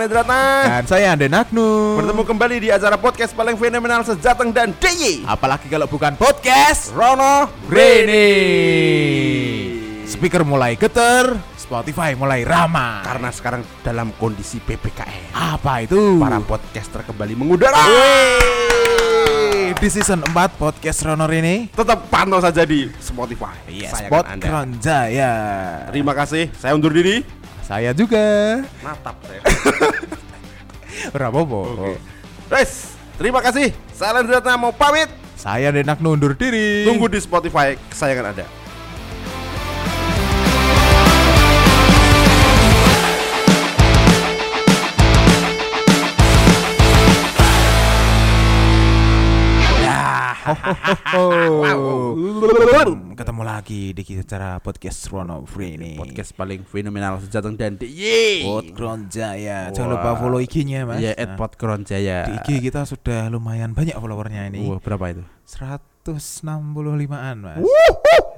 Sanes Ratna. Dan saya Ande Nagnu. Bertemu kembali di acara podcast paling fenomenal sejateng dan DIY. Apalagi kalau bukan podcast Rono Rene. Speaker mulai geter, Spotify mulai ramah. Karena sekarang dalam kondisi PPKM. apa itu? Para podcaster kembali mengudara. Di season 4 podcast Rono Rene. Tetap pantau saja di Spotify. Yes, Sayangan Spot Anda. Kronjaya. Terima kasih. Saya undur diri. Saya juga. Natap saya. Ora apa-apa. Guys, terima kasih. Saya Sanes Ratna mau pamit. Saya Ande Nagnu undur diri. Tunggu di Spotify kesayangan Anda. Ya. Wow. Ketemu lagi di acara podcast Rono Rene. Podcast paling fenomenal sejateng dan DIY. Pod Kronjaya. Jangan Wah. lupa follow IG-nya, Mas. Ya, Nah, @podkron Jaya. di IG kita sudah lumayan banyak followernya ini. Wah, berapa itu? 165-an, Mas.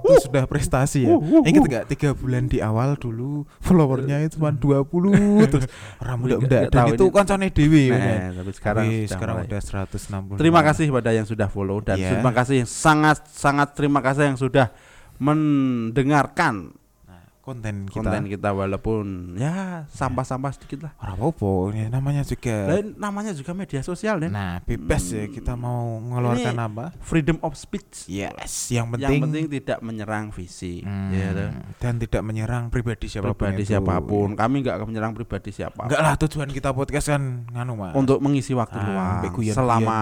Itu sudah prestasi ya. Ingat enggak tiga bulan di awal dulu followernya itu cuma 20 terus orang muda muda Nggak dan itu ini. kancane dewi Nah, tapi sekarang Tapi sudah sekarang mulai. udah 160. Terima kasih pada yang sudah follow dan Iya. terima kasih yang sangat sangat terima kasih yang sudah mendengarkan konten kita. konten kita walaupun ya sampah-sampah sedikit lah. Orang apa ini namanya juga. Dan namanya juga media sosial dan Nah, bebas ya kita mau mengeluarkan Ini apa? freedom of speech. Yes, yang Yang penting, penting tidak menyerang visi, Hmm, ya dan tidak menyerang pribadi siapa pun. pribadi itu. siapa pun. Kami nggak akan menyerang pribadi siapa. Enggak lah tujuan kita podcast kan nganu Mas. Untuk mengisi waktu Ah, luang selama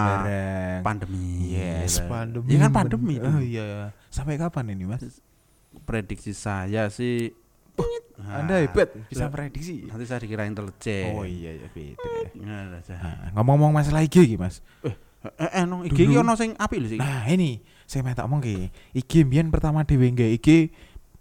pandemi. Yes, ya pandemi. Ya kan pandemi. Oh iya. Sampai kapan ini, Mas? Prediksi saya sih Nah, Anda hebat bisa prediksi. Nanti saya dikira intelijen. Oh iya ya beda. Ya, udah, saya. Nah, ngomong-ngomong masalah IG iki, Mas. Eh, eh, no, IG iki ono sing apik lho sih. Nah, ini saya minta ngomong ki. IG mbiyen pertama dhewe nggak IG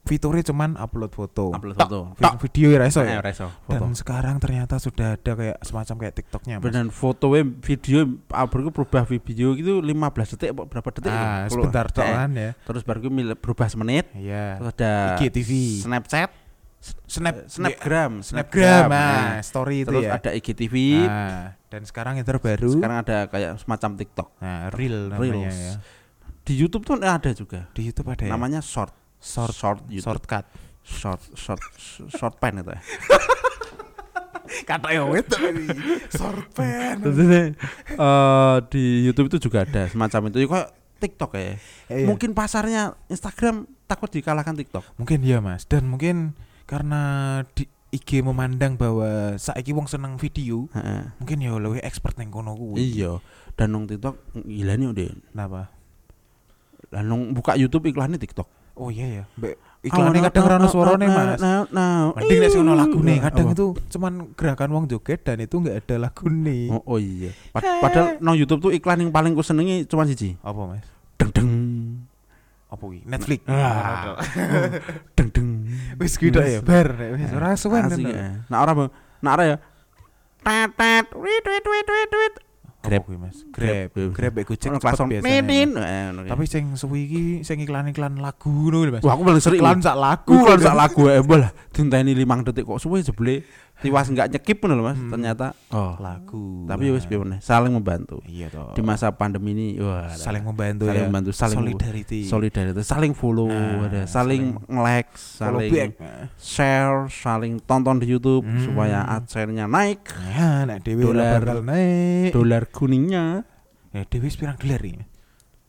fiturnya cuman upload foto. Upload Tok, foto. vi- Video ya Eh, ya. iso, foto. Dan sekarang ternyata sudah ada kayak semacam kayak TikToknya. Dan foto video baru berubah video gitu 15 detik apa berapa detik Ah, gitu. sebentar Eh, tok kan ya. Terus baru itu berubah semenit. Iya. Terus ada IGTV. Snapchat, Snap Snapgram, Snapgram, Nah, nah, story itu Terus ya. ada IGTV. Nah, dan sekarang yang terbaru Sekarang ada kayak semacam TikTok. nah, Reel namanya Reels. ya. Di YouTube tuh ada juga. Di YouTube ada ya. Namanya short short short YouTube. shortcut. short short short pen itu ya. Kata ya itu short pen. Eh, di YouTube itu juga ada semacam itu. Ya, kayak TikTok ya. Iya. Mungkin pasarnya Instagram takut dikalahkan TikTok. Mungkin iya Mas dan mungkin karena di IG memandang bahwa saiki wong seneng video, Heeh. mungkin ya lebih expert neng kono kuwi. Iya. Dan nong TikTok gila nih udah. Kenapa? Lah nong buka YouTube iklannya TikTok. Oh iya ya. Mbak iklannya kadang ora ono suarane Mas. Nah, nah, Mending nek ono lagune, Nah, kadang apa? itu cuman gerakan wong joget dan itu enggak ada lagune. Oh, oh iya. Pad- padahal nong YouTube tuh iklan yang paling ku senengi cuma siji. Apa Mas? Deng deng. Apa kuwi? Netflix. Ah. Deng deng. Wis gitu ya, bar. nek Wis ora suwen. Nah ora. Nah ora ya. Tet tet wit wit wit wit wit. Grab kuwi Mas. Grab. Grab. Ono cepet klakson biasanya. Medin. Eh, ngono kayak. Tapi sing suwi iki sing iklan-iklan lagu ngono lho Mas. Wah, aku paling sering. iklan sak lagu. Iklan sak lagu ya lah. Dinteni 5 detik kok suwe jebule tiwas enggak nyekip ngono lho Mas. Hmm. Ternyata oh. lagu. Tapi ya wis piye meneh, saling membantu. Iya toh. Di masa pandemi ini wah saling membantu saling ya. membantu, saling solidarity. solidaritas, saling follow, Nah, ada saling nge-like, Follow saling back. share, saling tonton di YouTube Hmm. supaya adsense-nya naik, Ya, ora Dolar. bakal naik. dolar kuningnya. Ya dhewe wis pirang dolar ini.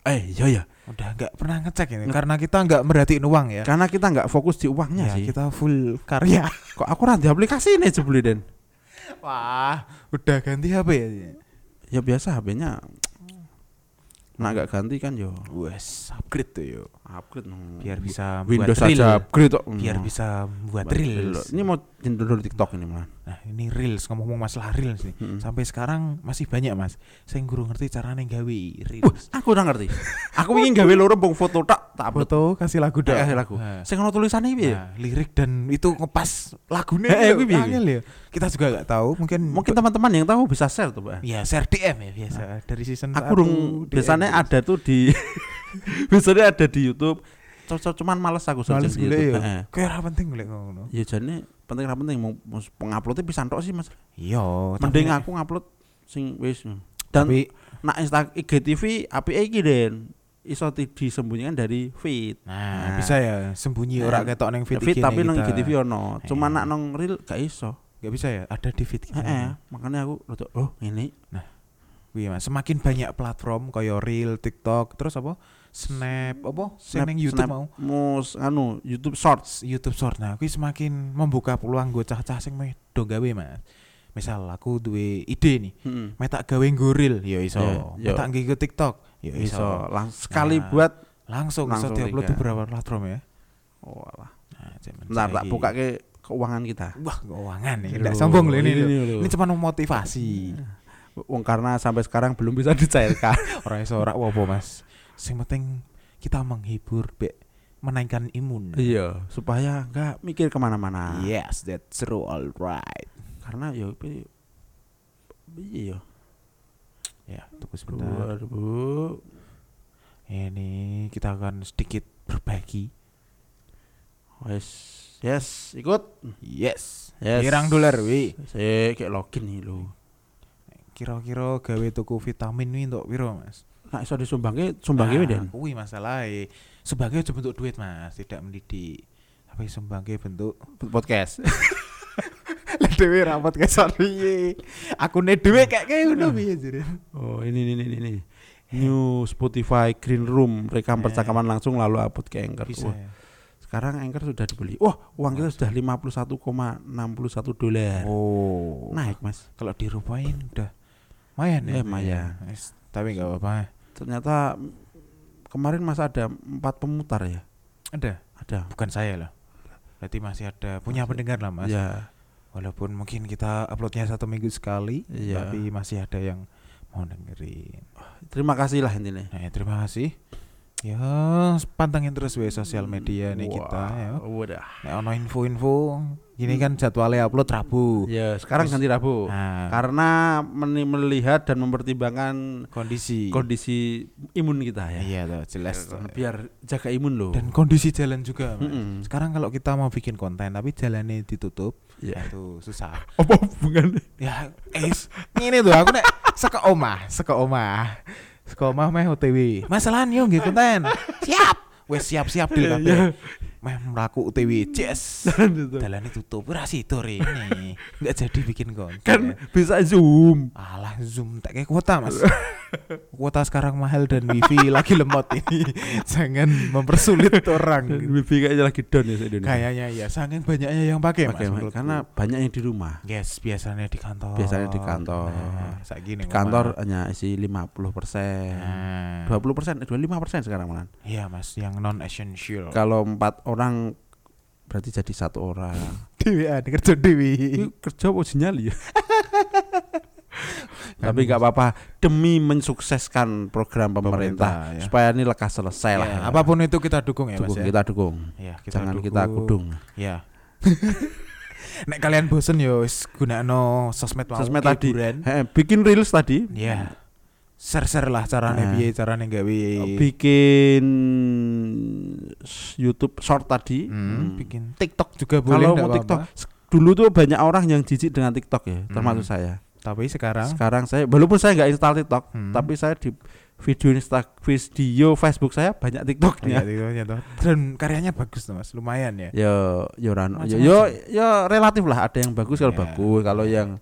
Eh, iya ya. Udah enggak pernah ngecek ini Nge- karena kita enggak merhatiin uang ya. Karena kita nggak fokus di uangnya Ya, sih. kita full karya. Kok aku di aplikasi ini jebule Den? Wah, udah ganti HP ya. Ya biasa HP-nya. Nah, nggak ganti kan yo Wes, upgrade tuh yuk. upgrade no. Biar bisa Windows buat reel. upgrade kok. Biar No. bisa buat reels. reel. Ini mau download TikTok ini malah. Nah, ini reels ngomong-ngomong masalah reels nih. Mm-mm. Sampai sekarang masih banyak, Mas. Saya guru ngerti caranya gawe reels. aku udah ngerti. aku ingin gawe loro bong foto tak tak. Foto kasih lagu dah. Kasih lagu. Nah, Sing ono tulisannya piye? Nah, lirik dan itu ngepas lagunya Eh, piye, ya. Kita juga nggak tahu, mungkin Mungkin teman-teman yang tahu bisa share tuh, Pak. ya share DM ya biasa dari season Aku dong biasanya ada tuh di biasanya ada di YouTube. Cocok cuman males aku Males di YouTube. ya. Heeh. Kayak ora penting golek ngono. Ya jane penting ra penting mau penguploadnya pisan tok sih Mas. Iya, Mending aku ngupload sing wis. Dan tapi nak Insta IGTV apike iki Den. Iso di- disembunyikan dari feed. nah, Nah. bisa ya sembunyi Nah, ora ketok feed, Feed iki tapi nih nang. IGTV ono. Cuma Eh. nak nang reel gak iso. Gak bisa ya, ada di feed kita. Heeh, makanya aku rodok oh ini Wih, Mas, semakin banyak platform kaya Reel, TikTok, terus apa? Snap, apa? Snap- YouTube Snap. mau. mus anu YouTube Shorts. YouTube Short nah kuwi semakin membuka peluang gue cah-cah sing meh do gawe Mas. Misal aku duwe ide nih, Heeh. meh tak gawe goril ya iso. Meh ya. tak nggawe ke TikTok ya iso. Langsung sekali Nah. buat Langsung, Langsung iso diupload beberapa platform ya. oh alah. Nah, Bentar tak buka ke keuangan kita. Wah, keuangan nih. Loh, Nggak sombong loh ini. ini. Ini cuma motivasi. Wong karena sampai sekarang belum bisa dicairkan. Ora iso ora apa Mas. Sing penting kita menghibur, be menaikkan imun. iya, supaya enggak mikir ke mana-mana. Yes, that's true, alright. Karena ya pi- iya Ya, tunggu sebentar. 2000 Ini kita akan sedikit berbagi. wes yes ikut Yes. yes Pirang dolar wi. saya kayak login nih lo Kira-kira gawe tuku vitamin wi untuk piro, Mas? nah iso disumbangke sumbangke Nah, Den Kuwi masalahe. Sebagai bentuk duit, Mas, tidak mendidik. Tapi sembangke bentuk podcast dhewe rapat ke piye. Akune dhewe kayak kayak ngono piye jare. oh ini ini ini ini new Spotify Green Room rekam Eh. percakapan langsung lalu upload ke Anchor Bisa. Wah, ya? sekarang Anchor sudah dibeli wah uang kita sudah 51,61 dolar Oh. naik mas kalau dirupain udah lumayan ya. Eh, lumayan. Wes, Tapi enggak apa-apa. ternyata kemarin masa ada empat pemutar ya Ada, ada bukan saya lah. Berarti masih ada punya pendengar lah, Mas. ya Walaupun mungkin kita uploadnya satu minggu sekali, Iya. tapi masih ada yang mau dengerin. terima kasih lah intinya Nah, ya, terima kasih. Ya, pantengin terus we sosial media nih kita ya. wadah Nek ono info-info, gini kan jadwalnya upload Rabu. ya sekarang Terus- ganti Rabu Nah, karena meni- melihat dan mempertimbangkan kondisi. kondisi imun kita ya Iya tuh, jelas. tuh. biar jaga imun loh Dan kondisi jalan juga. Mas. Mm-mm. Sekarang kalau kita mau bikin konten tapi jalannya ditutup, ya itu susah. apa hubungannya ya, es, ini tuh aku nek saka omah, saka omah. Saka omah meh OTW. Masalahan yo nggih konten. Siap. Wes siap-siap di Iya, kabeh. Meh mlaku OTW. Yes. Dalane tutup. Ora sido ini. Enggak jadi bikin konten. kan bisa zoom. Alah zoom tak kayak kuota mas. Kuota sekarang mahal dan wifi lagi lemot ini. Jangan mempersulit orang. Wifi kayaknya lagi down ya Indonesia. Kayaknya ya saking banyaknya yang pakai mas karena banyak yang di rumah. Yes biasanya di kantor. Biasanya di kantor. nah, saat gini di kantor hanya isi 50 persen. Nah, 20 persen 25 persen sekarang malah. Iya mas yang non essential kalau empat orang berarti jadi satu orang. Dewi ada kerja Dewi kerja apa nyali ya? Tapi nggak apa-apa. Demi mensukseskan program pemerintah, Pemerintah, ya. supaya ini lekas selesai lah. Ya, ya. apa pun itu kita dukung ya dukung, mas ya? kita dukung. Ya, jangan kita kudung. Ya. Nek kalian bosen yo wis gunakno sosmed mau Sosmed tadi. bikin reels tadi. Ya. Share-share lah carane Nah. piye carane gawe. Bikin YouTube short tadi Hmm, Hmm. bikin TikTok juga boleh kalau mau. TikTok dulu tuh banyak orang yang jijik dengan TikTok ya termasuk Hmm. saya Tapi sekarang sekarang saya walaupun saya nggak install TikTok Hmm. tapi saya di video Insta video Facebook saya banyak ya, TikToknya TikToknya tuh. Dan karyanya bagus tuh Mas, lumayan ya. yo yo ran- yo, yo yo relatif lah ada yang bagus kalau Ya. bagus kalau yang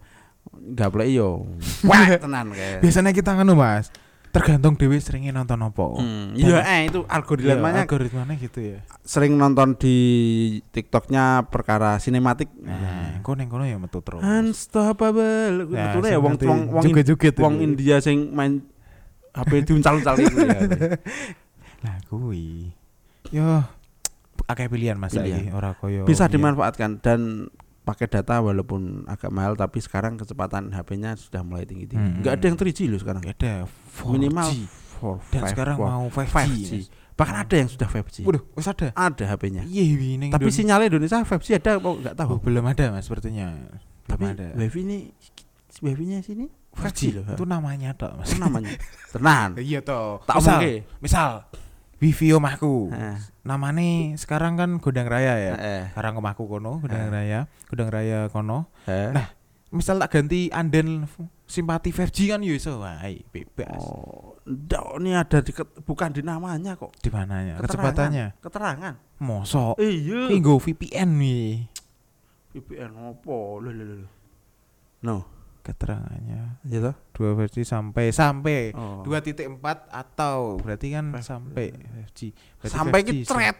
nggak play yo wah tenan kayak Biasanya kita nganu Mas, tergantung Dewi seringnya nonton apa. Hmm, iya eh itu Iya, algoritmanya algoritmanya gitu ya. sering nonton di TikToknya perkara sinematik Nah, engko ning kono ya metu terus. unstoppable Nah, betulnya ya wong wong wong, in- joget-joget wong. India sing main HP diuncal-uncal itu ya. Lah kuwi. Yo akeh pilihan Mas Pilihan. saiki ora koyo Bisa biyen. dimanfaatkan dan pakai data walaupun agak mahal tapi sekarang kecepatan HP-nya sudah mulai tinggi-tinggi. Hmm. Enggak ada yang 3G loh sekarang. Nggak ada 4G. Minimal 4, dan sekarang mau 5G. 5G. Bahkan ada yang sudah 5G. Waduh, wis ada. Ada HP-nya. Iya, ini Tapi sinyalnya Indonesia 5G ada kok enggak tahu. Oh, belum ada Mas sepertinya. Belum Tapi ada. WiFi ini WiFi-nya sini 5G loh. Itu namanya tok Mas. Itu namanya. Tenan. Iya toh. Tak misal, misal wifi omahku. Nah. namanya sekarang kan Gondang Raya ya. Eh, Sekarang omahku kono, Gondang Eh. Raya, Gondang Raya kono. eh. Nah, misal tak ganti anden simpati 5G kan yo iso wae bebas. Oh, ndak ini ada di bukan di namanya kok. Di mananya? Keterangan. Kecepatannya. Keterangan. Mosok. Iya. Ini VPN nih. VPN opo? Lho lho lho. No, Keterangannya ya toh? dua versi sampai sampai Oh. 2.4 atau berarti kan Five- sampai 5G. Berarti Sampai 5G ki thread.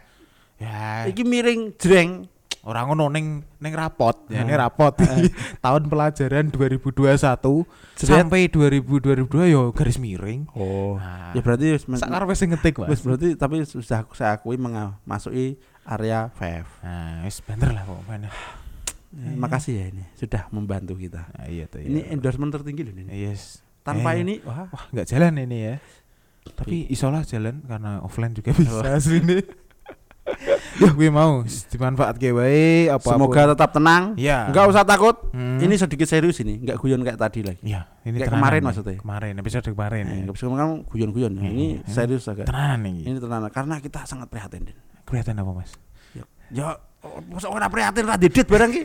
Ya, Iki miring jreng. orang ngono ning ning rapot, ya ini rapot. Tahun pelajaran 2021 Jret. sampai 2000 2002 yo garis miring. Oh. Nah, Ya berarti wis karepe sing ngetik, Mas. wis berarti tapi sudah aku saya akui memasuki area 5. Nah, wis bener lah pokoknya. Eh, Makasih ya ini sudah membantu kita. Nah, iya tuh. Ini endorsement tertinggi loh ini. yes. Tanpa Eh, ini wah Wah, nggak jalan ini ya. Tapi isolah jalan karena offline juga bisa Oh. asli ini. ya, gue mau dimanfaatke wae apa semoga tetap tenang. ya. Enggak usah takut. Hmm. Ini sedikit serius ini, enggak guyon kayak tadi lagi. ya, ini Kayak kemarin nih. maksudnya. Kemarin episode kemarin. Eh, ya. bisa ngomong guyon-guyon. Hmm. Ini Hmm. serius agak. Tenanan nih. Ini tenang karena kita sangat prihatin. Din. Kelihatan apa, Mas? Ya oh, masa ora prihatin ra didit barang ki.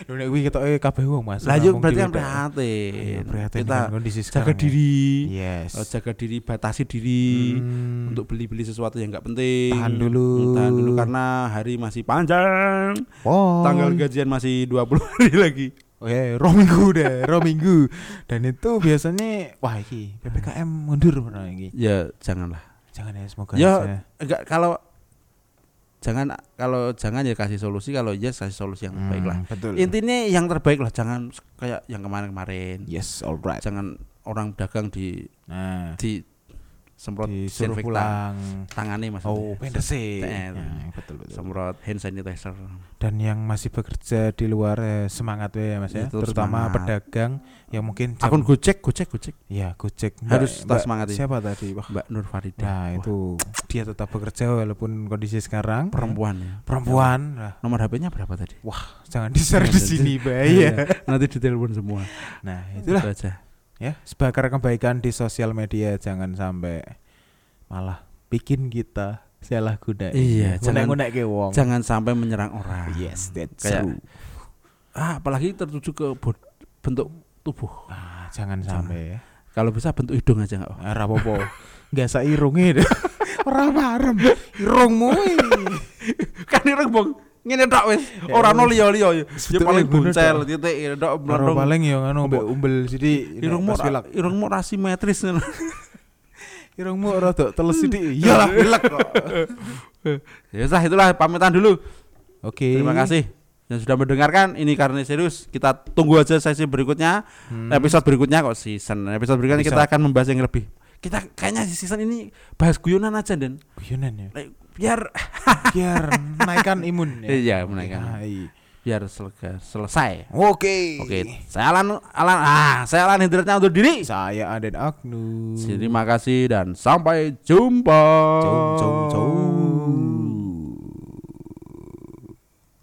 Lho nek kuwi ketoke kabeh wong, Mas. Lah Ora yo mung berarti kan prihatin. Prihatin Kita kondisi jaga sekarang ya. diri. Yes. Oh, jaga diri, batasi diri Hmm. untuk beli-beli sesuatu yang enggak penting. Tahan dulu. Tahan dulu karena hari masih panjang. oh. Tanggal gajian masih 20 hari lagi. Oh ya, roh minggu deh, roh minggu. Dan itu biasanya wah iki PPKM mundur pernah iki. Ya janganlah. Jangan ya semoga Ya, aja. Enggak kalau jangan kalau jangan ya kasih solusi kalau yes kasih solusi yang terbaik lah. Hmm, Betul. Intinya yang terbaik lah jangan kayak yang kemarin-kemarin. yes, alright. Jangan orang dagang di Nah, di semprot disuruh disinfektan pulang. tangannya maksudnya. Oh, bener sih. Eh, Ya, betul betul. Semprot hand sanitizer. Dan yang masih bekerja di luar eh, semangat ya Mas ya, terutama semangat. pedagang yang mungkin jam- Akun Gojek, Gojek, Gojek. ya Gojek Harus tetap semangat. Siapa tadi? Wah, Mbak Nur Farida. Nah, Wah, itu dia tetap bekerja walaupun kondisi sekarang perempuan ya. perempuan. Nah, Nomor HP-nya berapa tadi? jangan di-share di sini, bahaya. Iya, Nanti ditelepon semua. Nah, itulah Itu aja. Ya. Sebagai kebaikan di sosial media jangan sampai malah bikin kita salah guna Iya, jangan- guna wong. Jangan sampai menyerang orang. yes that's Kayak- true. Ah, apalagi tertuju ke bentuk tubuh. ah, jangan Jangan. sampai ya. Kalau bisa bentuk hidung aja enggak? ora apa-apa. Nggak sa irungnya deh ora marem. Irungmu. Kan ireng bong ngene tok wis. Ya, ora ono liya-liya ya. Sebetulnya paling buncel titik tok. Ora mlendung paling ya ngono mbek umbel jadi irungmu irungmu ra simetris ngono. Irungmu ora tok teles sithik. Iyalah pilek kok. Ya sah itulah pamitan dulu. Oke. Terima kasih yang sudah mendengarkan. Ini karena serius. Kita tunggu aja sesi berikutnya. Hmm. episode berikutnya kok season. Episode berikutnya kita Episode. akan membahas yang lebih. Kita kayaknya di season ini bahas guyonan aja dan guyonan ya biar biar naikkan imun ya iya menaikkan Hai. biar selesai selesai oke oke saya Alan Alan ah saya Alan Hendratnya untuk diri saya Aden Agnu Terima kasih dan sampai jumpa. Ciao, ciao, ciao.